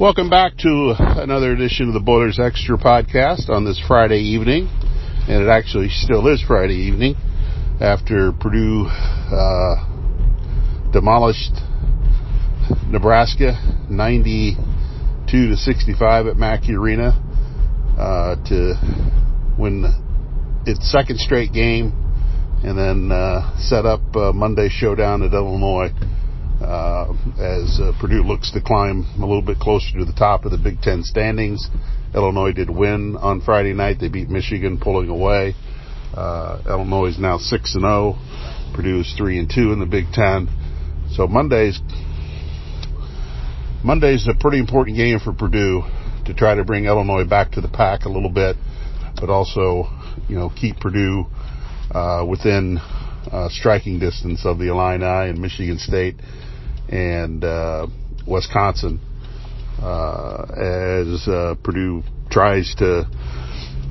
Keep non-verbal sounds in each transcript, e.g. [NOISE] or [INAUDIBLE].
Welcome back to another edition of the Boilers Extra podcast on this Friday evening. And it actually still is Friday evening after Purdue uh, demolished Nebraska 92 to 65 at Mackey Arena uh, to win its second straight game and then uh, set up Monday showdown at Illinois uh, as uh, Purdue looks to climb a little bit closer to the top of the Big Ten standings. Illinois did win on Friday night. They beat Michigan, pulling away. Uh, Illinois is now six and zero. Oh. Purdue is three and two in the Big Ten. So Monday's Monday's a pretty important game for Purdue to try to bring Illinois back to the pack a little bit, but also, you know, keep Purdue uh, within uh, striking distance of the Illini and Michigan State and uh, Wisconsin uh, as uh, Purdue tries to,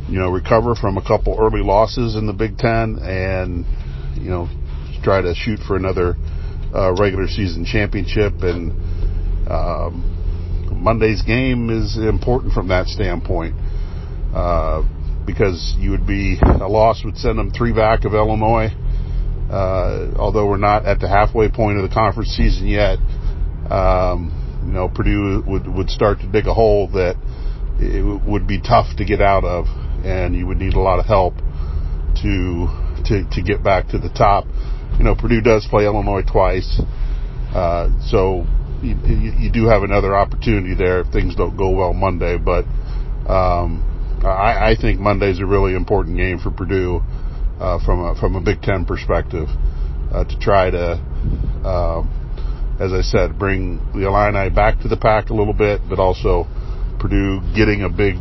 you know, recover from a couple early losses in the Big Ten and, you know, try to shoot for another uh, regular season championship. And um, Monday's game is important from that standpoint uh, because you would be a loss would send them three back of Illinois although we're not at the halfway point of the conference season yet, um, you know, Purdue would, would start to dig a hole that it would be tough to get out of, and you would need a lot of help to to to get back to the top. You know, Purdue does play Illinois twice, uh, so you, you, do have another opportunity there if things don't go well Monday. But um, I, I think Monday's a really important game for Purdue uh, from a, from a Big Ten perspective uh, to try to, uh, as I said, bring the Illini back to the pack a little bit, but also Purdue getting a big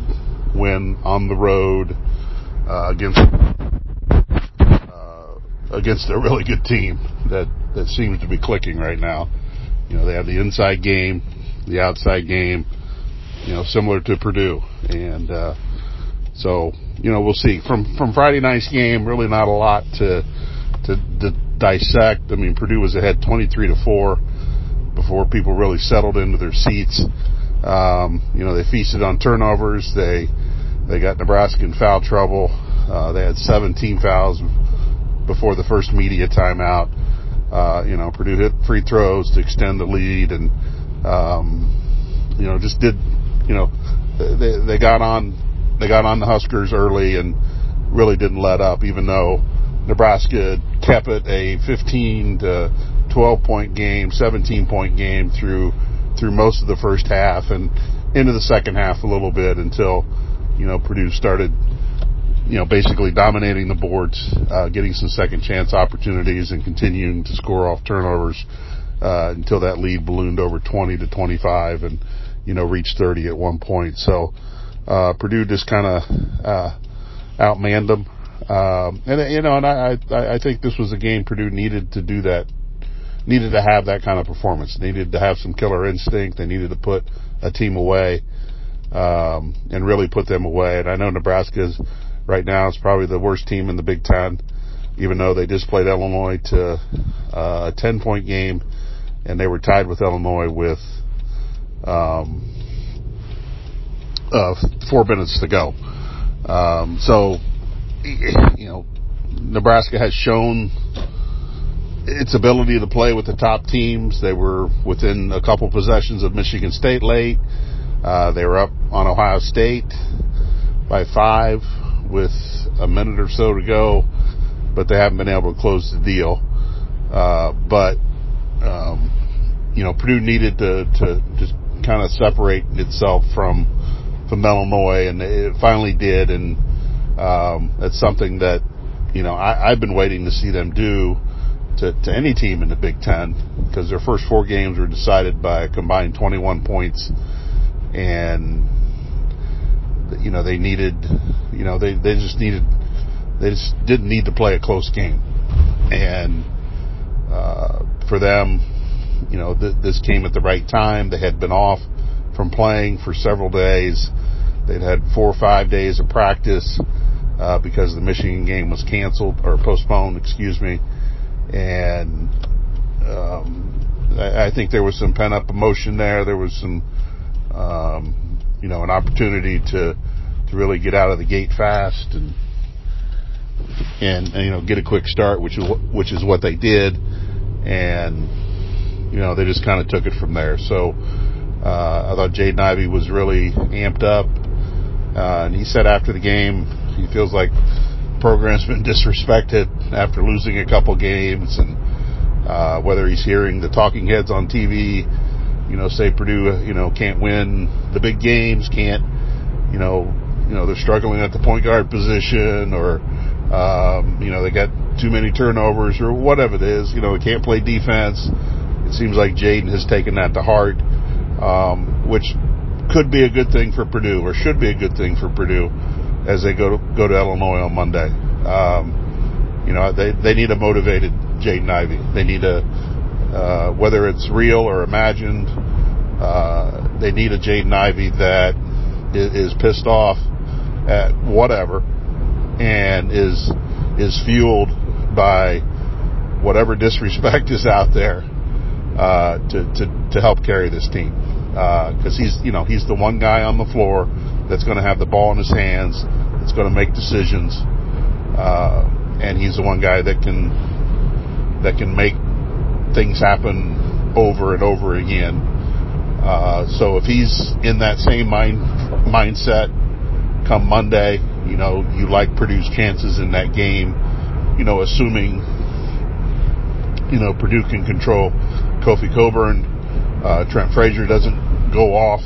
win on the road uh, against uh, against a really good team that that seems to be clicking right now. You know, they have the inside game, the outside game, you know, similar to Purdue, and uh, so, you know, we'll see. From from Friday night's game, really not a lot to to, to dissect. I mean, Purdue was ahead 23 to four before people really settled into their seats. Um, you know, they feasted on turnovers. They they got Nebraska in foul trouble. Uh, they had 17 fouls before the first media timeout. Uh, you know, Purdue hit free throws to extend the lead, and um, you know, just did. You know, they they got on they got on the Huskers early and really didn't let up, even though Nebraska kept it a 15 to 12 point game, 17 point game through through most of the first half and into the second half a little bit until you know Purdue started you know basically dominating the boards, uh, getting some second chance opportunities and continuing to score off turnovers uh, until that lead ballooned over 20 to 25 and you know reached 30 at one point. So uh, Purdue just kind of uh, outmanned them. Um, and you know, and I, I I think this was a game Purdue needed to do that, needed to have that kind of performance, needed to have some killer instinct. They needed to put a team away, um, and really put them away. And I know Nebraska's right now is probably the worst team in the Big Ten, even though they just played Illinois to uh, a ten point game, and they were tied with Illinois with um, uh, four minutes to go. Um, so, you know, Nebraska has shown its ability to play with the top teams. They were within a couple possessions of Michigan State late. Uh, they were up on Ohio State by five with a minute or so to go, but they haven't been able to close the deal. Uh, but, um, you know, Purdue needed to, to just kind of separate itself from from Illinois, and it finally did. And um, that's something that you know I, I've been waiting to see them do to, to any team in the Big Ten because their first four games were decided by a combined 21 points, and you know they needed, you know they they just needed, they just didn't need to play a close game, and uh, for them, you know th- this came at the right time. They had been off from playing for several days. They'd had four or five days of practice uh, because the Michigan game was canceled or postponed, excuse me. And um, I, I think there was some pent up emotion there. There was some um, you know, an opportunity to to really get out of the gate fast and and, and you know get a quick start, which is which is what they did, and you know they just kind of took it from there. So uh, I thought Jaden Ivey was really amped up, uh, and he said after the game he feels like program's been disrespected after losing a couple games, and uh, whether he's hearing the talking heads on TV, you know, say Purdue, you know, can't win the big games, can't, you know, you know they're struggling at the point guard position, or um, you know they got too many turnovers, or whatever it is. You know, they can't play defense. It seems like Jaden has taken that to heart, um, which could be a good thing for Purdue, or should be a good thing for Purdue as they go to go to Illinois on Monday. Um, you know, they they need a motivated Jaden Ivey. They need a uh, whether it's real or imagined. Uh, they need a Jaden Ivey that is, is pissed off at whatever and is is fueled by whatever disrespect [LAUGHS] is out there uh, to, to to help carry this team because uh, he's you know he's the one guy on the floor that's going to have the ball in his hands that's going to make decisions uh, and he's the one guy that can that can make things happen over and over again. Uh, so if he's in that same mind mindset come Monday, you know, you like Purdue's chances in that game, you know, assuming, you know, Purdue can control Kofi Cockburn, uh, Trent Frazier doesn't go off,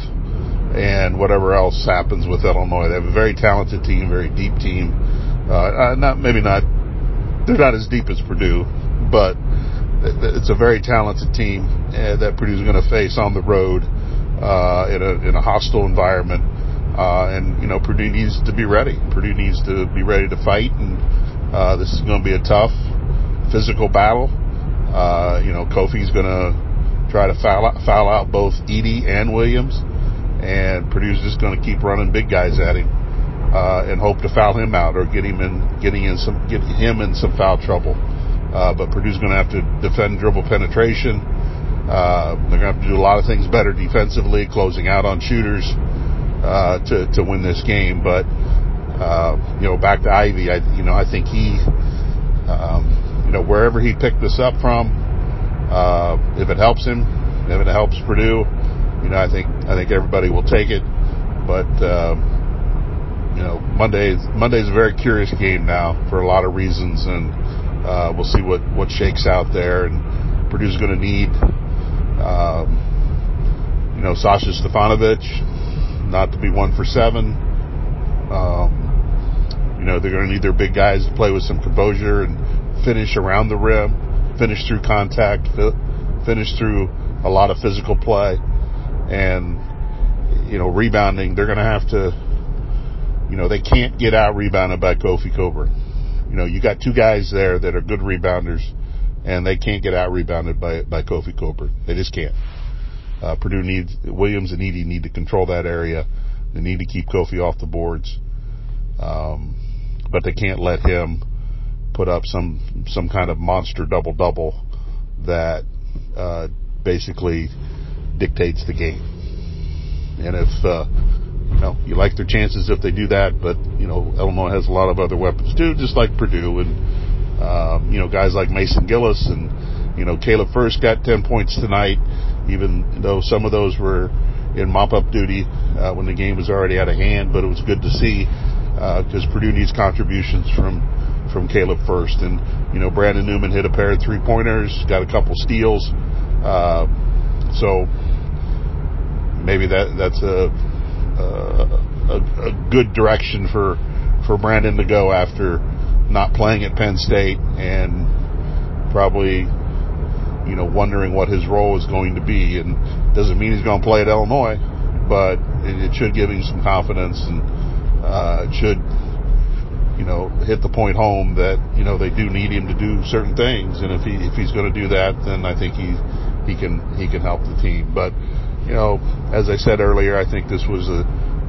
and whatever else happens with Illinois. They have a very talented team, very deep team. Uh, uh not maybe not, they're not as deep as Purdue, but it's a very talented team uh, that Purdue's going to face on the road uh, in a in a hostile environment. Uh, and you know Purdue needs to be ready. Purdue needs to be ready to fight, and uh, this is going to be a tough physical battle. Uh, you know Kofi's going to try to foul out, foul out both Edey and Williams, and Purdue's just going to keep running big guys at him uh, and hope to foul him out or get him in getting in some get him in some foul trouble. Uh, but Purdue's going to have to defend dribble penetration. Uh, they're going to have to do a lot of things better defensively, closing out on shooters uh, to to win this game. But uh, you know, back to Ivey, I you know I think he, um, you know, wherever he picked this up from, uh, if it helps him, if it helps Purdue, you know, I think I think everybody will take it. But uh, you know, Monday Monday's a very curious game now for a lot of reasons, and uh, we'll see what what shakes out there. And Purdue's going to need. Um, you know, Sasha Stefanovic, not to be one for seven. Um, you know, they're going to need their big guys to play with some composure and finish around the rim, finish through contact, finish through a lot of physical play, and you know, rebounding. They're going to have to. You know, they can't get out rebounded by Kofi Cockburn. You know, you got two guys there that are good rebounders, and they can't get out rebounded by by Kofi Cockburn. They just can't. Uh, Purdue needs Williams and Edey need to control that area. They need to keep Kofi off the boards, um, but they can't let him put up some some kind of monster double double that uh, basically dictates the game. And if uh, you know you like their chances if they do that, but you know Illinois has a lot of other weapons too, just like Purdue and um, you know guys like Mason Gillis and you know Caleb Furst got ten points tonight even though some of those were in mop-up duty uh, when the game was already out of hand. But it was good to see because uh, Purdue needs contributions from from Caleb Furst. and you know Brandon Newman hit a pair of three pointers, got a couple steals, uh, so maybe that that's a, a a good direction for for Brandon to go after not playing at Penn State and probably you know, wondering what his role is going to be. And doesn't mean he's going to play at Illinois, but it, it should give him some confidence and uh, it should, you know, hit the point home that you know they do need him to do certain things. And if he if he's going to do that, then I think he he can he can help the team. But you know, as I said earlier, I think this was a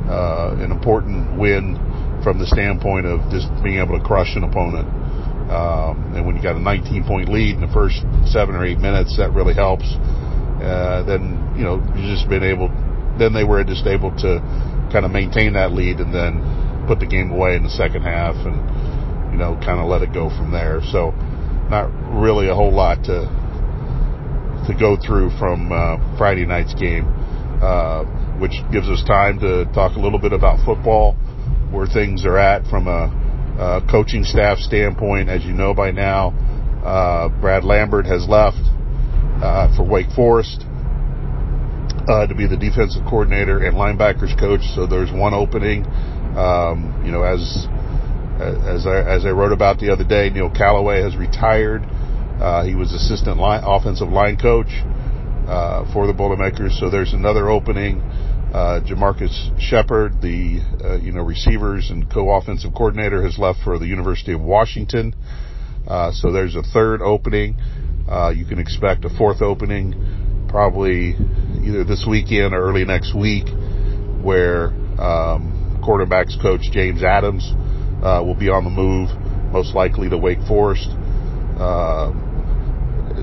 uh, an important win from the standpoint of just being able to crush an opponent. Um, and when you got a 19 point lead in the first seven or eight minutes, that really helps. Uh, then you know you've just been able then they were just able to kind of maintain that lead and then put the game away in the second half and you know kind of let it go from there. So not really a whole lot to to go through from uh, Friday night's game, uh, which gives us time to talk a little bit about football, where things are at from a, a coaching staff standpoint. As you know by now, uh, Brad Lambert has left uh, for Wake Forest. Uh, to be the defensive coordinator and linebackers coach, so there's one opening. Um, you know, as as I, as I wrote about the other day, Neil Callaway has retired. Uh, he was assistant line, offensive line coach uh, for the Boilermakers. So there's another opening. Uh, Jamarcus Shephard, the uh, you know receivers and co-offensive coordinator, has left for the University of Washington. Uh, so there's a third opening. Uh, you can expect a fourth opening, probably either this weekend or early next week, where um, quarterbacks coach James Adams will be on the move, most likely to Wake Forest. Uh,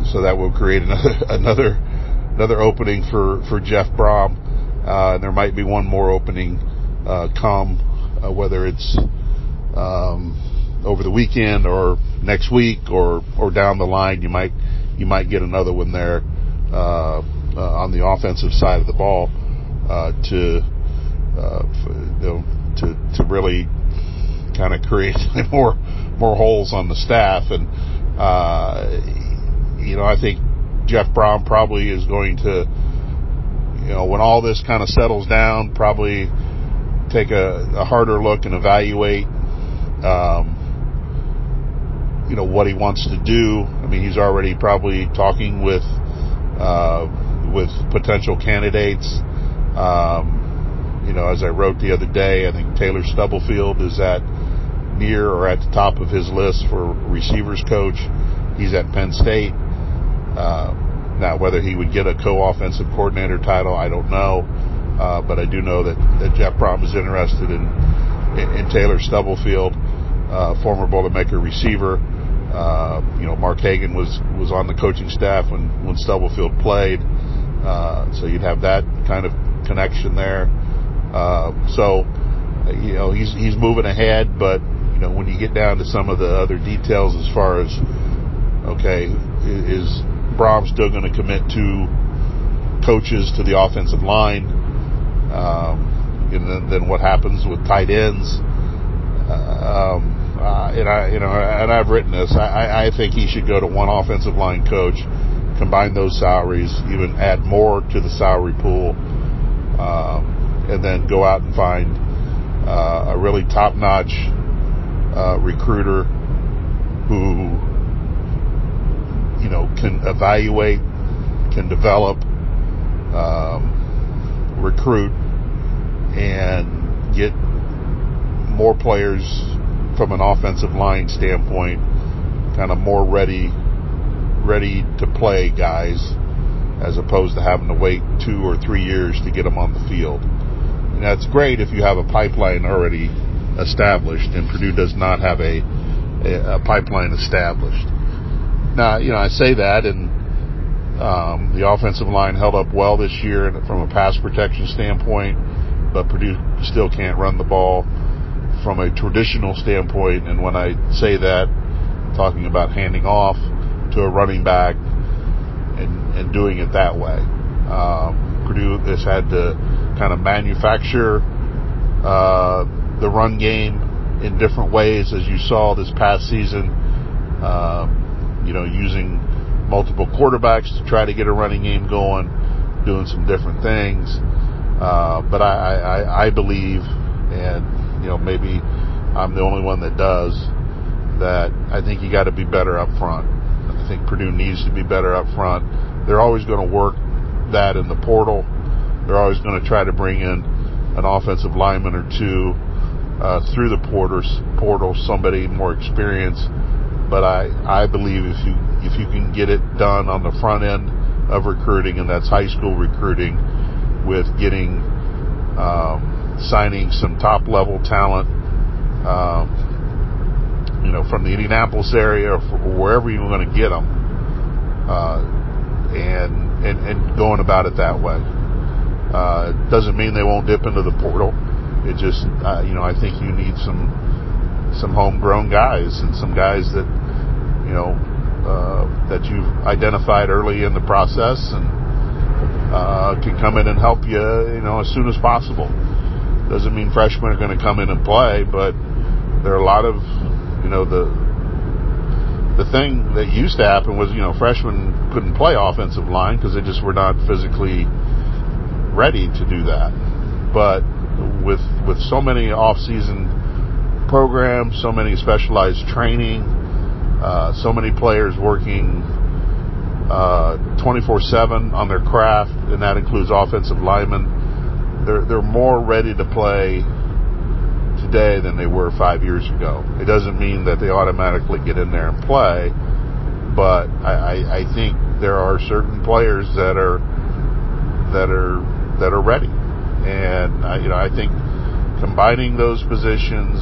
so that will create another [LAUGHS] another another opening for for Jeff Brohm. Uh, and there might be one more opening uh, come, uh, whether it's um, over the weekend or next week or or down the line. You might you might get another one there uh, uh, on the offensive side of the ball to you know to to really kind of create [LAUGHS] more more holes on the staff and you know, I think Jeff Brohm probably is going to, you know, when all this kind of settles down, probably take a, a harder look and evaluate, um, you know, what he wants to do. I mean, he's already probably talking with, uh, with potential candidates. Um, you know, as I wrote the other day, I think Taylor Stubblefield is at near or at the top of his list for receivers coach. He's at Penn State. Uh, now, whether he would get a co-offensive coordinator title, I don't know. Uh, but I do know that, that Jeff Brohm is interested in, in, in Taylor Stubblefield, uh, former Boilermaker receiver. Uh, you know, Mark Hagen was, was on the coaching staff when, when Stubblefield played. Uh, so you'd have that kind of connection there. Uh, so, you know, he's, he's moving ahead, but, you know, when you get down to some of the other details as far as, okay, is Brohm still going to commit two coaches to the offensive line. Um, and then, then, what happens with tight ends? Um, uh, and I, you know, and I've written this. I, I think he should go to one offensive line coach, combine those salaries, even add more to the salary pool, um, and then go out and find uh, a really top-notch uh, recruiter who you know, can evaluate, can develop, um, recruit, and get more players from an offensive line standpoint, kind of more ready, ready to play guys, as opposed to having to wait two or three years to get them on the field. That's great if you have a pipeline already established, and Purdue does not have a, a, a pipeline established. Now, you know, I say that, and um, the offensive line held up well this year from a pass protection standpoint, but Purdue still can't run the ball from a traditional standpoint. And when I say that, talking about handing off to a running back and, and doing it that way. Um, Purdue has had to kind of manufacture uh, the run game in different ways, as you saw this past season. Uh, you know, using multiple quarterbacks to try to get a running game going, doing some different things. Uh, but I, I, I believe, and you know, maybe I'm the only one that does, that I think you got to be better up front. I think Purdue needs to be better up front. They're always going to work that in the portal. They're always going to try to bring in an offensive lineman or two uh, through the porters, portal, somebody more experienced but I, I believe if you if you can get it done on the front end of recruiting, and that's high school recruiting, with getting um, signing some top level talent, um, you know, from the Indianapolis area or, wherever you're going to get them, uh, and, and and going about it that way. Uh, doesn't mean they won't dip into the portal. It just, uh, you know, I think you need some some homegrown guys and some guys that, you know, uh, that you've identified early in the process and uh, can come in and help you, you know, as soon as possible. Doesn't mean freshmen are going to come in and play, but there are a lot of, you know, the the thing that used to happen was, you know, freshmen couldn't play offensive line because they just were not physically ready to do that. But with with so many off-season programs, so many specialized training, uh, so many players working uh, 24/7 on their craft, and that includes offensive linemen. They're they're more ready to play today than they were five years ago. It doesn't mean that they automatically get in there and play, but I, I, I think there are certain players that are that are that are ready, and I, you know I think combining those positions,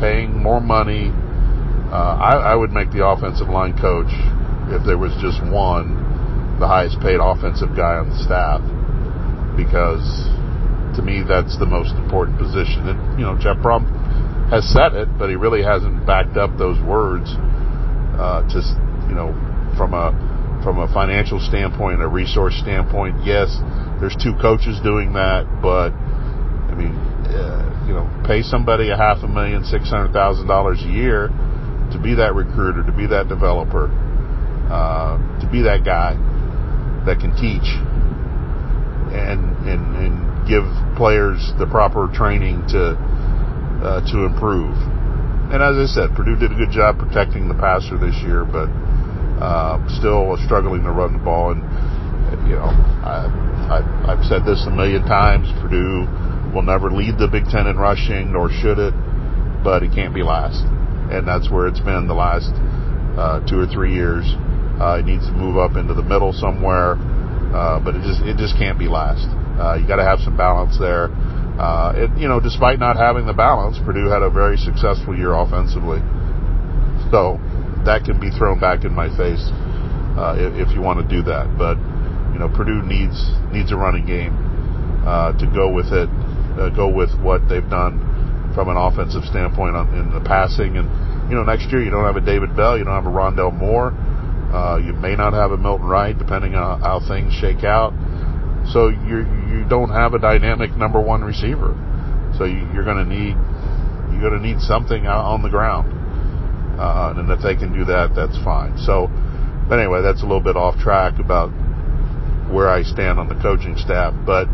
paying more money. Uh, I, I would make the offensive line coach if there was just one, the highest paid offensive guy on the staff, because to me that's the most important position. And you know, Jeff Brohm has said it, but he really hasn't backed up those words. Uh, you know, from a from a financial standpoint, a resource standpoint, yes, there's two coaches doing that, but I mean, uh, you know, pay somebody a half a million, six hundred thousand dollars a year to be that recruiter, to be that developer uh, to be that guy that can teach and and and give players the proper training to uh, to improve. And as I said, Purdue did a good job protecting the passer this year, but uh, still struggling to run the ball. And you know, I, I, I've said this a million times: Purdue will never lead the Big Ten in rushing, nor should it, but it can't be last. And that's where it's been the last uh, two or three years. Uh, it needs to move up into the middle somewhere, uh, but it just it just can't be last. Uh, you got to have some balance there. Uh, it, you know, despite not having the balance, Purdue had a very successful year offensively. So that can be thrown back in my face uh, if, if you want to do that. But you know, Purdue needs needs a running game uh, to go with it, uh, go with what they've done from an offensive standpoint on, in the passing. And you know, next year you don't have a David Bell, you don't have a Rondale Moore. Uh, you may not have a Milton Wright, depending on how things shake out. So you you don't have a dynamic number one receiver. So you, are going to need you're going to need something on the ground. Uh, and if they can do that, that's fine. So, but anyway, that's a little bit off track about where I stand on the coaching staff. But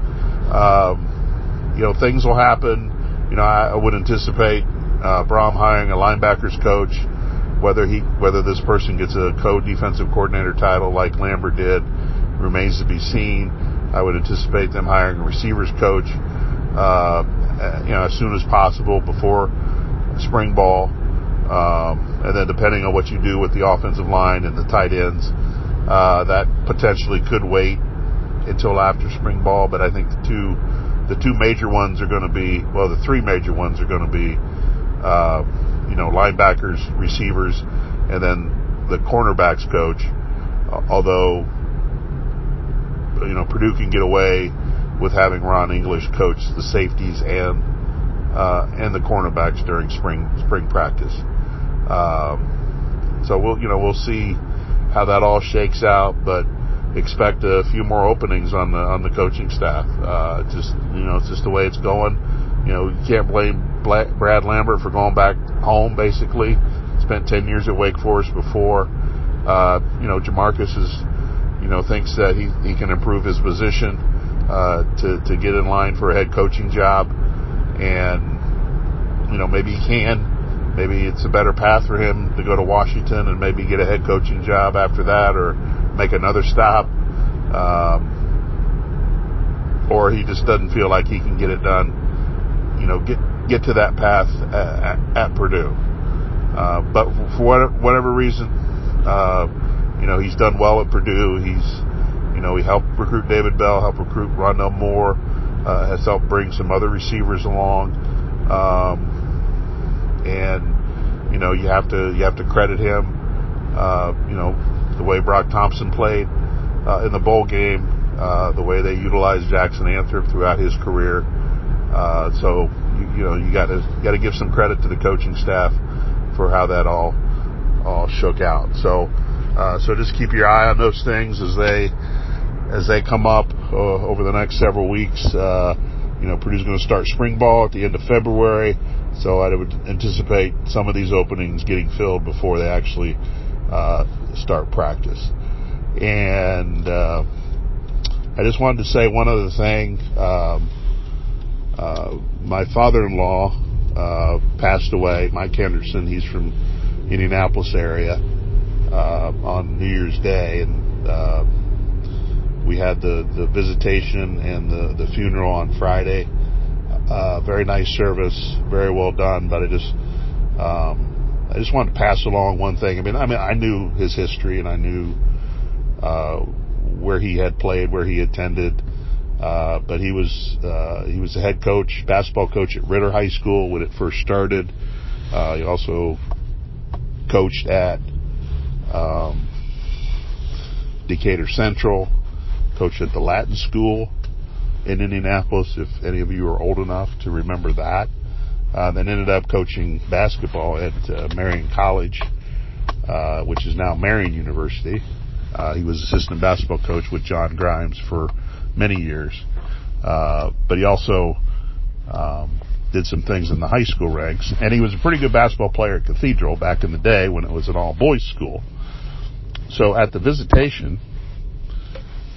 um, you know, things will happen. You know, I, I would anticipate uh, Brohm hiring a linebackers coach whether he whether this person gets a co-defensive coordinator title like Lambert did remains to be seen. I would anticipate them hiring a receivers coach, uh, you know, as soon as possible before spring ball, um, and then depending on what you do with the offensive line and the tight ends, uh, that potentially could wait until after spring ball. But I think the two the two major ones are going to be well, the three major ones are going to be. Uh, you know, linebackers, receivers, and then the cornerbacks coach. Although, you know, Purdue can get away with having Ron English coach the safeties and uh, and the cornerbacks during spring spring practice. Um, so we'll you know we'll see how that all shakes out, but expect a few more openings on the on the coaching staff. Uh, just you know, it's just the way it's going. You know, you can't blame Brad Lambert for going back home, basically. Spent 10 years at Wake Forest before. Uh, you know, Jamarcus is, you know, thinks that he, he can improve his position uh, to, to get in line for a head coaching job. And, you know, maybe he can. Maybe it's a better path for him to go to Washington and maybe get a head coaching job after that or make another stop. Um, or he just doesn't feel like he can get it done. You know, get get to that path at, at Purdue. Uh, but for whatever reason, uh, you know, he's done well at Purdue. He's, you know, he helped recruit David Bell, helped recruit Rondale Moore, uh, has helped bring some other receivers along. Um, and, you know, you have to, you have to credit him, uh, you know, the way Broc Thompson played, uh, in the bowl game, uh, the way they utilized Jackson Anthrop throughout his career. Uh, so you, you know you got to got to give some credit to the coaching staff for how that all all shook out. So uh, so just keep your eye on those things as they as they come up uh, over the next several weeks. Uh, you know, Purdue's going to start spring ball at the end of February, so I would anticipate some of these openings getting filled before they actually uh, start practice. And uh, I just wanted to say one other thing. Um, uh, my father-in-law uh, passed away, Mike Henderson. He's from Indianapolis area uh, on New Year's Day, and uh, we had the, the visitation and the, the funeral on Friday. Very nice service, very well done. But I just um, I just wanted to pass along one thing. I mean, I mean, I knew his history and I knew uh, where he had played, where he attended. Uh, but he was uh, he was the head coach, basketball coach at Ritter High School when it first started. Uh, he also coached at um, Decatur Central, coached at the Latin School in Indianapolis. If any of you are old enough to remember that, uh, then ended up coaching basketball at uh, Marian College, uh, which is now Marian University. Uh, he was assistant basketball coach with John Grimes for many years. Uh, but he also um, did some things in the high school ranks, and he was a pretty good basketball player at Cathedral back in the day when it was an all boys school. So at the visitation,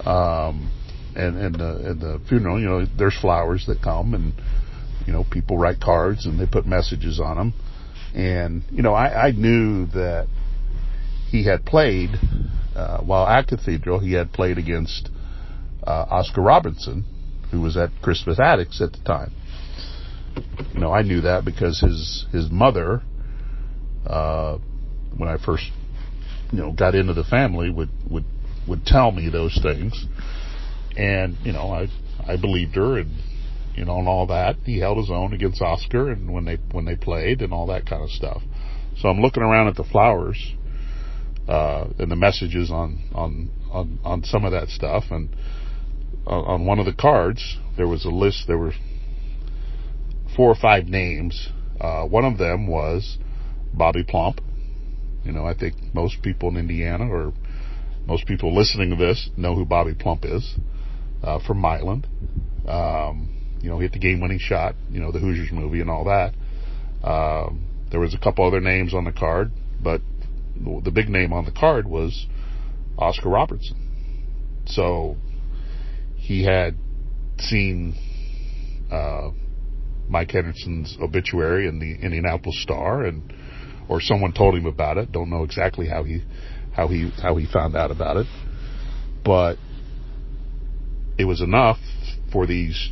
um, and and the, and the funeral, you know, there's flowers that come, and you know, people write cards and they put messages on them, and you know, I, I knew that he had played uh, while at Cathedral. He had played against uh, Oscar Robertson, who was at Crispus Attucks at the time. You know, I knew that because his his mother, uh, when I first, you know, got into the family, would would would tell me those things, and you know, I I believed her, and you know, and all that. He held his own against Oscar, and when they when they played, and all that kind of stuff. So I'm looking around at the flowers, uh, and the messages on on on on some of that stuff, and on one of the cards, there was a list. There were four or five names. Uh, one of them was Bobby Plump. You know, I think most people in Indiana or most people listening to this know who Bobby Plump is uh, from Milan. Um, you know, hit the game-winning shot. You know, the Hoosiers movie and all that. Um, there was a couple other names on the card, but the big name on the card was Oscar Robertson. So he had seen uh, Mike Henderson's obituary in the Indianapolis Star, and or someone told him about it. Don't know exactly how he how he how he found out about it, but it was enough for these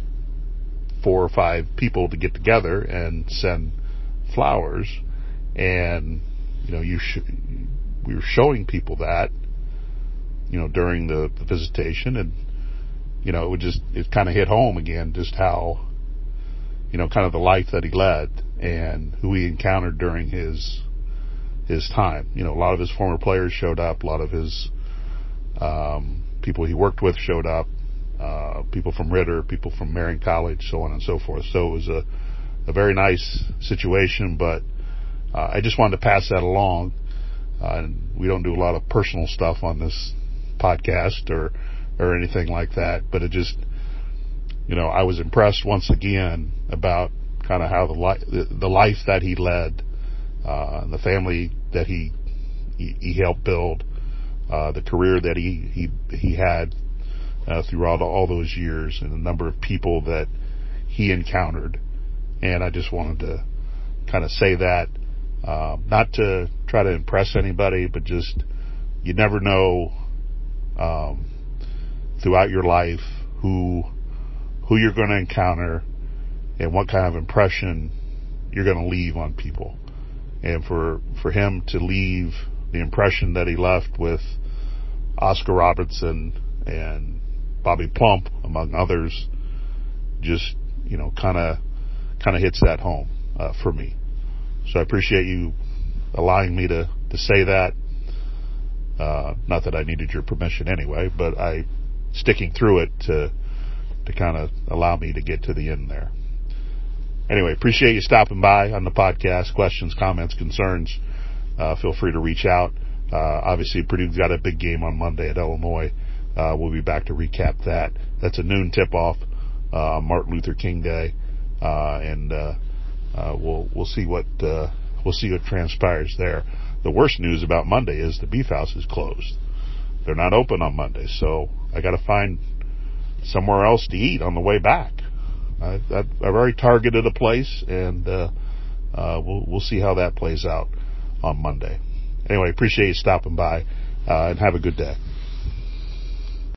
four or five people to get together and send flowers, and you know you sh- we were showing people that you know during the, the visitation. And you know, it would just, it kind of hit home again just how, you know, kind of the life that he led and who he encountered during his, his time. You know, a lot of his former players showed up, a lot of his, um, people he worked with showed up, uh, people from Ritter, people from Marian College, so on and so forth. So it was a, a very nice situation, but, uh, I just wanted to pass that along. Uh, we don't do a lot of personal stuff on this podcast or, or anything like that, but it just, you know, I was impressed once again about kind of how the life, the life that he led, uh, the family that he, he, he helped build, uh, the career that he, he, he had, uh, throughout all those years and the number of people that he encountered. And I just wanted to kind of say that, uh, not to try to impress anybody, but just, you never know, um, throughout your life who who you're going to encounter and what kind of impression you're going to leave on people. And for for him to leave the impression that he left with Oscar Robertson and Bobby Plump, among others, just you know, kind of kind of hits that home uh, for me. So I appreciate you allowing me to to say that. Uh, not that I needed your permission anyway, but I sticking through it to to kind of allow me to get to the end there. Anyway, appreciate you stopping by on the podcast. Questions, comments, concerns, uh, feel free to reach out. Uh, obviously, Purdue's got a big game on Monday at Illinois. Uh, we'll be back to recap that. That's a noon tip-off, uh, Martin Luther King Day, uh, and uh, we'll we'll see what we'll see what transpires there. The worst news about Monday is the Beef House is closed. They're not open on Monday, so I got to find somewhere else to eat on the way back. I've, I've, already targeted a place, and uh, uh, we'll we'll see how that plays out on Monday. Anyway, appreciate you stopping by, uh, and have a good day.